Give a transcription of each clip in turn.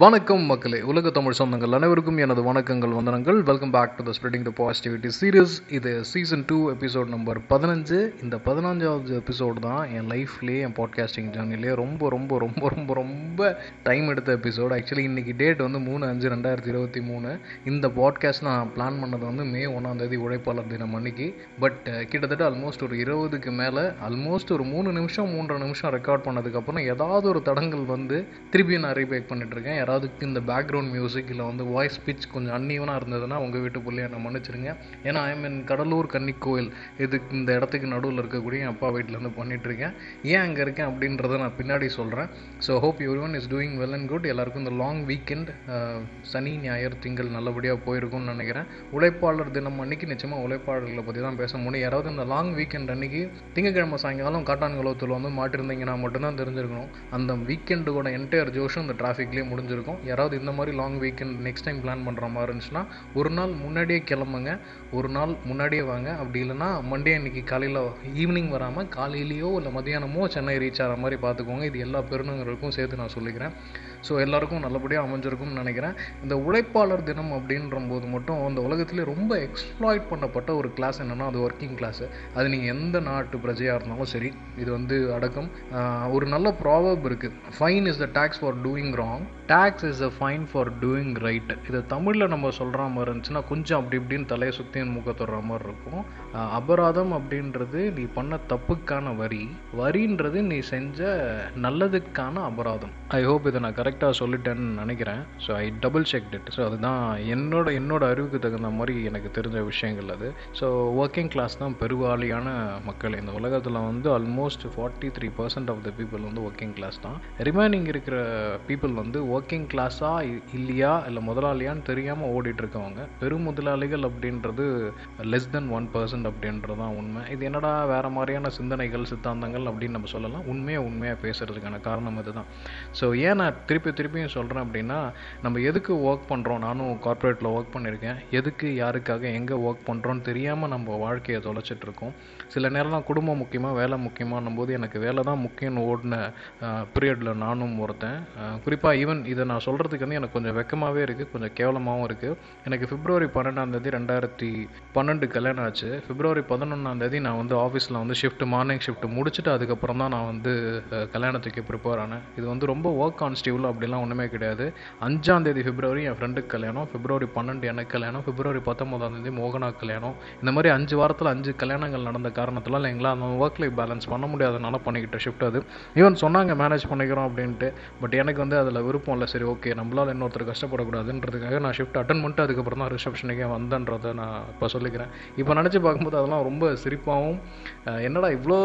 வணக்கம் மக்களே. உலக தமிழ் சொந்தங்கள் அனைவருக்கும் எனது வணக்கங்கள் வந்தனங்கள். Welcome back to the spreading the positivity series இது சீசன் டூ எபிசோட் நம்பர் பதினஞ்சு. இந்த பதினஞ்சாவது எபிசோடு தான் என் லைஃப்லேயே என் பாட்காஸ்டிங் ஜேர்னிலே ரொம்ப ரொம்ப ரொம்ப ரொம்ப ரொம்ப டைம் எடுத்த எபிசோடு ஆக்சுவலி இன்றைக்கி டேட் வந்து மூணு அஞ்சு ரெண்டாயிரத்தி இருபத்தி மூணு. இந்த பாட்காஸ்ட் நான் பிளான் பண்ணது வந்து மே ஒன்றாந்தேதி உழைப்பாளர் தினம் அன்னைக்கு. பட் கிட்டத்தட்ட ஆல்மோஸ்ட் ஒரு இருபதுக்கு மேலே ஆல்மோஸ்ட் ஒரு மூணு நிமிஷம் மூன்றரை நிமிஷம் ரெக்கார்ட் பண்ணதுக்கப்புறம் ஏதாவது ஒரு தடங்கள் வந்து திருப்பி நான் ரீபேக் பண்ணிட்டுருக்கேன் யாராவது இந்த பேக்ரவுண்ட் மியூசிக் இல்லை வந்து வாய்ஸ் பிச் கொஞ்சம் அன்னியவனாக இருந்ததுன்னா உங்கள் வீட்டு பிள்ளைய நான் மன்னிச்சிருங்க. ஏன்னா ஐ மீன் கடலூர் கன்னிக்கோயில் இதுக்கு இந்த இடத்துக்கு நடுவில் இருக்கக்கூடிய என் அப்பா வீட்டிலேருந்து பண்ணிகிட்ருக்கேன் ஏன் அங்கே இருக்கேன் அப்படின்றத நான் பின்னாடி சொல்கிறேன் so hope everyone is doing well and good எல்லாருக்கும் இந்த லாங் வீக்கெண்ட் சனி ஞாயிறு திங்கள் நல்லபடியாக போயிருக்கும்னு நினைக்கிறேன். உழைப்பாளர் தினம் அன்னைக்கு நிச்சயமாக உழைப்பாளர்களை பற்றி தான் பேச முடியும். யாராவது இந்த லாங் வீக்கெண்ட் அன்னைக்கு திங்கக்கிழமை சாயங்காலம் காட்டான்குளத்தில் வந்து மாட்டிருந்தீங்கன்னா மட்டும்தான் தெரிஞ்சிருக்கணும். அந்த வீக்கெண்டோட என்டையர் ஜோஷம் இந்த டிராஃபிக்லேயே முடிஞ்சிருக்கும். யாராவது இந்த மாதிரி long weekend next time plan பண்ணுற மாதிரி இருந்துச்சுன்னா ஒரு நாள் முன்னாடியே கிளம்புங்க. ஒரு நாள் முன்னாடியே வாங்க. அப்படி இல்லைன்னா மண்டே அன்னைக்கு காலையில் ஈவினிங் வராமல் காலையிலேயோ இல்லை மதியானமோ சென்னை ரீச் ஆகிற மாதிரி பார்த்துக்கோங்க. இது எல்லா பெருநகருக்கும் சேர்த்து நான் சொல்லிக்கிறேன். ஸோ எல்லாருக்கும் நல்லபடியாக அமைஞ்சிருக்கும்னு நினைக்கிறேன். இந்த உழைப்பாளர் தினம் அப்படின்ற போது மட்டும் அந்த உலகத்திலே ரொம்ப எக்ஸ்ப்ளாய்ட் பண்ணப்பட்ட ஒரு கிளாஸ் என்னென்னா அது ஒர்க்கிங் கிளாஸு அது நீங்கள் எந்த நாட்டு பிரஜையாக இருந்தாலும் சரி இது வந்து அடக்கம். ஒரு நல்ல ப்ராவப் இருக்குது fine is the tax for doing wrong tax is a fine for doing right இதை தமிழில் நம்ம சொல்கிற மாதிரி இருந்துச்சுன்னா கொஞ்சம் அப்படி இப்படின்னு தலையை சுற்றி முகத்துற மாதிரி இருக்கும். அபராதம் அப்படின்றது நீ பண்ண தப்புக்கான வரி. வரின்றது நீ செஞ்ச நல்லதுக்கான அபராதம். ஐ ஹோப் இதை நான் கரெக்டாக சொல்லிட்டேன்னு நினைக்கிறேன். So I double check it so அதுதான் என்னோட என்னோட அறிவுக்கு தகுந்த மாதிரி எனக்கு தெரிஞ்ச விஷயங்கள் அது. ஸோ ஒர்க்கிங் கிளாஸ் தான் பெருவாளியான மக்கள். இந்த உலகத்தில் வந்து almost forty three percent of the people வந்து ஒர்க்கிங் கிளாஸ் தான். ரிமைனிங் இருக்கிற பீப்புள் வந்து ஒர்க் ஒர்க்கிங் கிளாஸா இல்லையா இல்லை முதலாளியான்னு தெரியாமல் ஓடிட்டு இருக்கவங்க பெரும் முதலாளிகள் அப்படின்றது லெஸ் தென் ஒன் பர்சன்ட் அப்படின்றது தான் உண்மை. இது என்னடா வேற மாதிரியான சிந்தனைகள் சித்தாந்தங்கள் அப்படின்னு நம்ம சொல்லலாம். உண்மையாக உண்மையாக பேசுறதுக்கான காரணம் இதுதான். ஸோ ஏன் நான் திருப்பி திருப்பியும் சொல்கிறேன் அப்படின்னா நம்ம எதுக்கு ஒர்க் பண்ணுறோம் நானும் கார்ப்பரேட்டில் ஒர்க் பண்ணியிருக்கேன். எதுக்கு யாருக்காக எங்கே ஒர்க் பண்ணுறோன்னு தெரியாமல் நம்ம வாழ்க்கையை தொலைச்சிட்ருக்கோம் சில நேரம்லாம் குடும்பம் முக்கியமாக வேலை முக்கியமானும் போது எனக்கு வேலை தான் முக்கியம்னு ஓடின பீரியடில் நானும் ஒருத்தன். குறிப்பாக ஈவன் இது இதை நான் சொல்கிறதுக்கு வந்து எனக்கு கொஞ்சம் வெக்கமாகவே இருக்குது கொஞ்சம் கேவலமாகவும் இருக்குது எனக்கு பிப்ரவரி பன்னெண்டாம் தேதி ரெண்டாயிரத்தி பன்னெண்டு கல்யாணம் ஆச்சு. பிப்ரவரி பதினொன்றாம் தேதி நான் வந்து ஆஃபீஸில் வந்து ஷிஃப்ட் மார்னிங் ஷிஃப்ட் முடிச்சுட்டு அதுக்கப்புறம் தான் நான் வந்து கல்யாணத்துக்கு ப்ரிப்பேர் ஆனேன். இது வந்து ரொம்ப ஒர்க் கான்ஸ்டியூவில் அப்படிலாம் ஒன்றுமே கிடையாது. அஞ்சாம் தேதி பிப்ரவரி என் ஃப்ரெண்டுக்கு கல்யாணம் பிப்ரவரி பன்னெண்டு எனக்கு கல்யாணம் பிப்ரவரி பத்தொம்போதாம் தேதி மோகனா கல்யாணம். இந்த மாதிரி அஞ்சு வாரத்தில் அஞ்சு கல்யாணங்கள் நடந்த காரணத்தில் எங்களால் அந்த ஒர்க் லைஃப் பேலன்ஸ் பண்ண முடியாதனால பண்ணிக்கிட்ட ஷிஃப்ட் அது. ஈவன் சொன்னாங்க மேனேஜ் பண்ணிக்கிறோம் அப்படின்ட்டு. பட் எனக்கு வந்து அதில் விருப்பம் இல்லை சரி ஓகே நம்மளால் இன்னொருத்தர் கஷ்டப்படக்கூடாதுன்றதுக்காக நான் ஷிஃப்ட் அட்டன் பண்ணிட்டு அதுக்கப்புறம் தான் ரிசப்ஷனுக்கே வந்தேன்றதை நான் இப்போ சொல்லிக்கிறேன். இப்போ நினச்சி பார்க்கும்போது அதெல்லாம் ரொம்ப சிரிப்பாகவும் என்னடா இவ்வளோ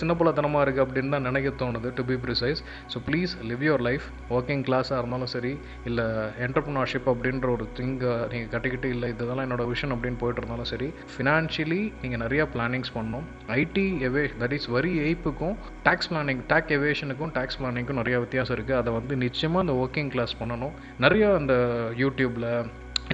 சின்ன பிள்ளைத்தனமாக இருக்குது அப்படின்னு தான் நினைக்க தோணுது to be precise so please live your life working கிளாஸாக இருந்தாலும் சரி இல்லை என்டர்ப்ரனர்ஷிப் அப்படின்ற ஒரு திங்கை நீங்கள் கட்டிக்கிட்டு இல்லை இதெல்லாம் என்னோட விஷன் அப்படின்னு போயிட்டு இருந்தாலும் சரி ஃபினான்ஷியலி நீங்கள் நிறையா பிளானிங்ஸ் பண்ணணும். ஐடி எவே தட் இஸ் வரி எய்ப்புக்கும் டேக்ஸ் பிளானிங் டேக் எவேஷனுக்கும் டேக்ஸ் பிளானிங்க்கும் நிறையா வித்தியாசம் இருக்குது அதை வந்து நிச்சயமாக அந்த ஒர்க்கிங் கிளாஸ் பண்ணணும். நிறையா அந்த யூடியூப்பில்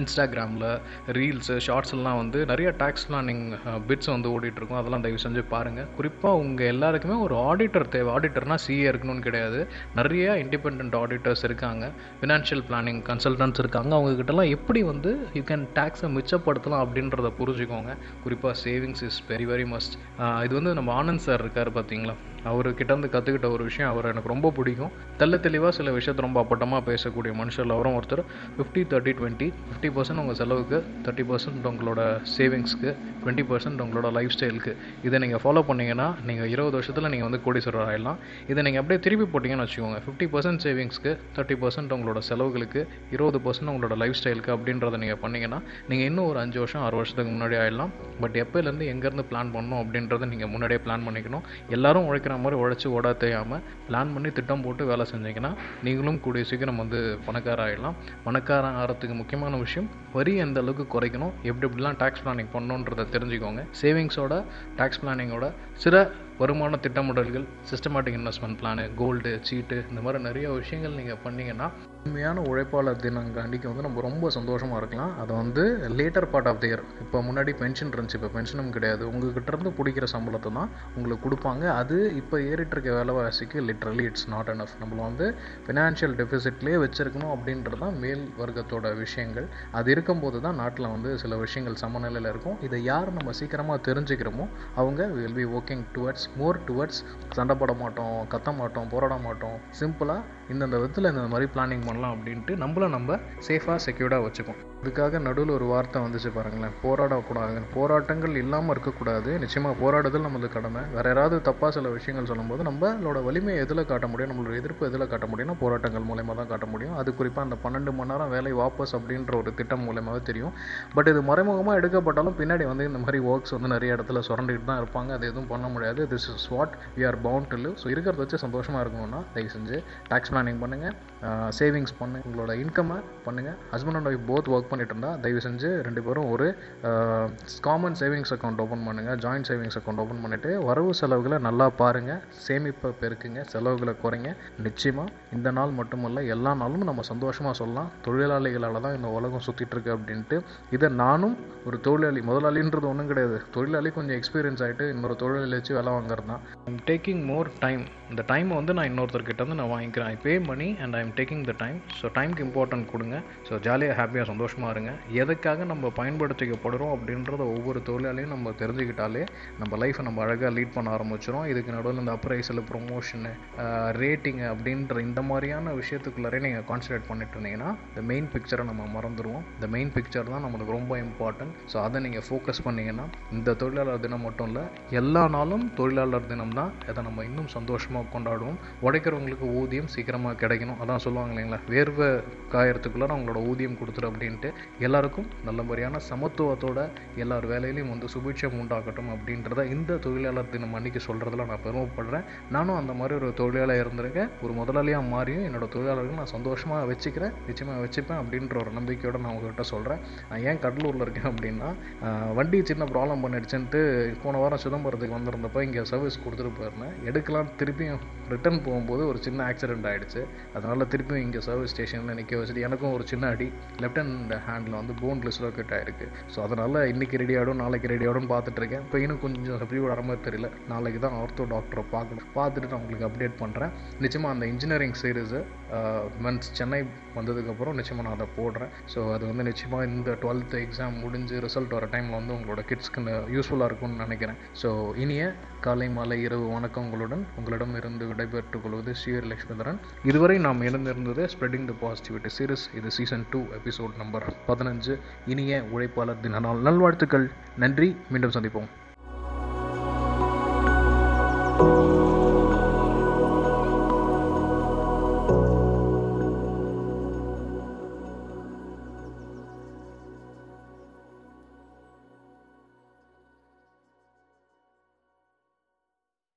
இன்ஸ்டாகிராமில் ரீல்ஸு ஷார்ட்ஸ்லாம் வந்து நிறைய டேக்ஸ் பிளானிங் பிட்ஸ் வந்து ஓடிட்டுருக்கும் அதெல்லாம் தயவு செஞ்சு பாருங்கள் குறிப்பாக உங்கள் எல்லாருக்குமே ஒரு ஆடிட்டர் தேவை. ஆடிட்டர்னால் சிஏ இருக்கணும்னு கிடையாது. நிறைய இண்டிபெண்ட் ஆடிட்டர்ஸ் இருக்காங்க. ஃபினான்ஷியல் பிளானிங் கன்சல்டன்ட்ஸ் இருக்காங்க. அவங்கக்கிட்டலாம் எப்படி வந்து யூ கேன் டேக்ஸை மிச்சப்படுத்தலாம் அப்படின்றத புரிஞ்சுக்கோங்க. குறிப்பாக savings is very very must இது வந்து நம்ம ஆனந்த் சார் இருக்கார் பார்த்தீங்களா அவர்கிட்டருந்து கற்றுக்கிட்ட ஒரு விஷயம் அவர் எனக்கு ரொம்ப பிடிக்கும். தெல்ல தெளிவாக சில விஷயத்தை ரொம்ப அப்பட்டமாக பேசக்கூடிய மனுஷர் அவரும் ஒருத்தர் fifty thirty twenty fifty percent உங்கள் செலவுக்கு தேர்ட்டி பர்சன்ட் உங்களோட சேவிங்ஸ்க்கு டுவெண்ட்டி பர்சன்ட் உங்களோட லைஃப் ஸ்டைலுக்கு இதை நீங்கள் ஃபாலோ பண்ணிங்கன்னா நீங்கள் இருபது வருஷத்தில் நீங்கள் வந்து கோடீஸ்வரர் ஆகிடலாம் இதை நீங்கள் அப்படியே திருப்பி போட்டிங்கன்னு வச்சுக்கோங்க. ஃபிஃப்டி பர்சன்ட் சேவிங்ஸ்க்கு தேர்ட்டி பர்சன்ட் உங்களோட செலவுகளுக்கு இருபது பர்சன்ட் உங்களோட லைஃப் ஸ்டைலுக்கு அப்படின்றத நீங்கள் பண்ணிங்கன்னா நீங்கள் இன்னும் ஒரு அஞ்சு வருஷம் ஆறு வருஷத்துக்கு முன்னாடி ஆகிடலாம் பட் எப்போலேருந்து எங்கேருந்து பிளான் பண்ணணும் அப்படின்றத நீங்கள் முன்னாடியே பிளான் பண்ணிக்கணும். எல்லாரும் உழைக்கிற மாதிரி உழைச்சி ஓட தெரியாமல் பிளான் பண்ணி திட்டம் போட்டு வேலை செஞ்சீங்கன்னா நீங்களும் கூடிய சீக்கிரம் வந்து பணக்கார ஆகிடலாம் பணக்காரன் ஆகிறதுக்கு முக்கியமான விஷயம் வரி எந்த அளவுக்கு குறைக்கணும் எப்படி எப்படிலாம் டேக்ஸ் பிளானிங் பண்ணணுன்றதை தெரிஞ்சுக்கோங்க. சேவிங்ஸோட டேக்ஸ் பிளானிங்கோட சில வருமான திட்டமிடல்கள் சிஸ்டமேட்டிக் இன்வெஸ்ட்மெண்ட் பிளானு கோல்டு சீட்டு இந்த மாதிரி நிறைய விஷயங்கள் நீங்கள் பண்ணீங்கன்னா உண்மையான உழைப்பாளர் தினம் அன்றைக்கி வந்து நம்ம ரொம்ப சந்தோஷமாக இருக்கலாம். அதை வந்து later part of the year இப்போ முன்னாடி பென்ஷன் இருந்துச்சு. இப்போ பென்ஷனும் கிடையாது. உங்ககிட்ட இருந்து பிடிக்கிற சம்பளத்தை தான் உங்களுக்கு கொடுப்பாங்க. அது இப்போ ஏறிட்டு இருக்க விலைவாசிக்கு லிட்ரலி இட்ஸ் நாட் அனஃப் நம்மள வந்து ஃபினான்ஷியல் டெபிசிட்லேயே வச்சுருக்கணும் அப்படின்றது தான் மேல் வர்க்கத்தோட விஷயங்கள். அது இருக்கும்போது தான் நாட்டில் வந்து சில விஷயங்கள் சமநிலையில் இருக்கும். இதை யார் நம்ம சீக்கிரமாக தெரிஞ்சுக்கிறோமோ அவங்க will be working towards more towards சண்டை போட மாட்டோம் கத்த மாட்டோம் போராட மாட்டோம். சிம்பிளாக இந்தந்த விதத்தில் இந்த மாதிரி பிளானிங் பண்ணலாம் அப்படின்ட்டு நம்மள நம்ம சேஃபாக செக்யூர்டாக வச்சுக்கோம். இதுக்காக நடுவில் ஒரு வார்த்தை வந்துச்சு பாருங்களேன். போராடக்கூடாது போராட்டங்கள் இல்லாமல் இருக்கக்கூடாது. நிச்சயமாக போராடுதல் நமது கடமை. வேறு யாராவது தப்பாக சில விஷயங்கள் சொல்லும்போது நம்மளோட வலிமையை எதில் காட்ட முடியும்? நம்மளோட எதிர்ப்பு எதில் காட்ட முடியும்னா போராட்டங்கள் மூலயமா தான் காட்ட முடியும். அது குறிப்பாக அந்த பன்னெண்டு மணி நேரம் வேலை வாபஸ் அப்படின்ற ஒரு திட்டம் மூலயமாவே தெரியும். பட் இது மறைமுகமாக எடுக்கப்பட்டாலும் பின்னாடி வந்து இந்த மாதிரி ஒர்க்ஸ் வந்து நிறைய இடத்துல சுரண்டிட்டு தான் இருப்பாங்க. அது எதுவும் பண்ண முடியாது. This is what we are bound to live so இருக்கிறத வச்சு சந்தோஷமாக இருக்கணும்னா தயவு செஞ்சு டேக்ஸ் பிளானிங் பண்ணுங்கள் சேவிங்ஸ் பண்ணுங்கள் உங்களோட இன்கம்மை பண்ணுங்கள் husband and wife both work பண்ணிட்டு இருந்தால் தயவு செஞ்சு ரெண்டு பேரும் ஒரு காமன் சேவிங்ஸ் அக்கௌண்ட் ஓப்பன் பண்ணுங்கள் ஜாயிண்ட் சேவிங்ஸ் அக்கௌண்ட் ஓப்பன் பண்ணிவிட்டு வரவு செலவுகளை நல்லா பாருங்கள் சேமிப்பை பெருக்குங்க செலவுகளை குறைங்க. நிச்சயமாக இந்த நாள் மட்டுமல்ல எல்லா நாளும் நம்ம சந்தோஷமாக சொல்லலாம். தொழிலாளிகளால் தான் இந்த உலகம் சுற்றிட்டுருக்கு அப்படின்ட்டு. இதை நானும் ஒரு தொழிலாளி முதலாளின்றது ஒன்றும் கிடையாது. தொழிலாளி கொஞ்சம் எக்ஸ்பீரியன்ஸ் ஆகிட்டு இன்னொரு தொழிலாளி வச்சு வேலை வாங்குறது தான். ஐம் டேக்கிங் மோர் டைம் இந்த டைமை வந்து நான் இன்னொருத்தர்கிட்ட வந்து நான் வாங்கிக்கிறேன். I pay money and I am taking the time so டைமுக்கு இம்பார்ட்டன்ட் கொடுங்க. ஸோ ஜாலியாக ஹாப்பியாக சந்தோஷமாக மாறுங்க. எதுக்காக நம்ம பயன்படுத்திக்கப்படுறோம் அப்படின்றத ஒவ்வொரு தொழிலாளையும் நம்ம தெரிஞ்சுக்கிட்டாலே நம்ம லைஃப்பை நம்ம அழகாக லீட் பண்ண ஆரம்பிச்சிடும் இதுக்கு நடுவில் இந்த அப்ரைசல் ப்ரொமோஷனு ரேட்டிங்கு அப்படின்ற இந்த மாதிரியான விஷயத்துக்குள்ளாரே நீங்கள் கான்சன்ட்ரேட் பண்ணிட்டு இருந்தீங்கன்னா இந்த மெயின் பிக்சரை நம்ம மறந்துடுவோம் இந்த மெயின் பிக்சர் தான் நம்மளுக்கு ரொம்ப இம்பார்ட்டன்ட் ஸோ அதை நீங்கள் ஃபோக்கஸ் பண்ணிங்கன்னா இந்த தொழிலாளர் தினம் மட்டும் இல்லை எல்லா நாளும் தொழிலாளர் தினம் தான். அதை நம்ம இன்னும் சந்தோஷமாக கொண்டாடுவோம். உடைக்கிறவங்களுக்கு ஊதியம் சீக்கிரமாக கிடைக்கணும். அதான் சொல்லுவாங்க இல்லைங்களா? வேர்வை காயறதுக்குள்ளே அவங்களோட ஊதியம் கொடுத்துரு அப்படின்ட்டு எல்லாருக்கும் நல்ல முறையான சமத்துவத்தோட எல்லார் வேலையிலையும் வந்து சுபிட்சம் உண்டாக்கட்டும் அப்படின்றத இந்த தொழிலாளர் தினம் அன்னைக்கு சொல்கிறதுல நான் பெருமைப்படுறேன். நானும் அந்த மாதிரி ஒரு தொழிலாளர் இருந்திருக்கேன். ஒரு முதலாளியாக மாறியும் என்னோட தொழிலாளர்கள் நான் சந்தோஷமாக வச்சுக்கிறேன். நிச்சயமாக வச்சுப்பேன் அப்படின்ற ஒரு நம்பிக்கையோடு நான் உங்ககிட்ட சொல்கிறேன் நான் ஏன் கடலூரில் இருக்கேன் அப்படின்னா வண்டி சின்ன ப்ராப்ளம் பண்ணிடுச்சுன்ட்டு போன வாரம் சிதம்பரத்துக்கு வந்திருந்தப்போ இங்கே சர்வீஸ் கொடுத்துட்டு போயிருந்தேன். எடுக்கலாம் திருப்பியும் ரிட்டர்ன் போகும்போது ஒரு சின்ன ஆக்சிடென்ட் ஆகிடுச்சு அதனால் திருப்பியும் இங்கே சர்வீஸ் ஸ்டேஷனில் நிற்க வச்சுட்டு எனக்கும் ஒரு சின்ன அடி. லெஃப்ட் ஹேண்ட் ஹேண்டில் வந்து போன் டிஸ்லோகேட் ஆகிருக்கு ஸோ அதனால் இன்றைக்கி ரெடி ஆகிடும் நாளைக்கு ரெடி ஆகிடும் பார்த்துட்ருக்கேன் இப்போ இன்னும் கொஞ்சம் எப்படி வர மாதிரி தெரியல. நாளைக்கு தான் ஆர்த்தோ டாக்டரை பார்க்கணும். பார்த்துட்டு நான் உங்களுக்கு அப்டேட் பண்ணுறேன் நிச்சயமாக அந்த இன்ஜினியரிங் சீரீஸு மந்த்ஸ் சென்னை வந்ததுக்கப்புறம் நிச்சயமாக நான் அதை போடுறேன். ஸோ அது வந்து நிச்சயமாக இந்த டுவெல்த்து எக்ஸாம் முடிஞ்சு ரிசல்ட் வர டைமில் வந்து உங்களோட கிட்ஸ்க்கு யூஸ்ஃபுல்லாக இருக்கும்னு நினைக்கிறேன். ஸோ இனிய காலை மாலை இரவு வணக்கங்களுடன் உங்களிடம் இருந்து விடைபெற்றுக் கொள்வது ஸ்ரீர் லக்ஷ்மிதரன் இதுவரை நாம் இழந்திருந்தது ஸ்ப்ரெடிங் த பாசிட்டிவிட்டி சீரிஸ் இது சீசன் டூ எபிசோட் நம்பர் பதினஞ்சு. இனிய உழைப்பாளர் தின நாள். நல்வாழ்த்துக்கள். நன்றி. மீண்டும் சந்திப்போம்.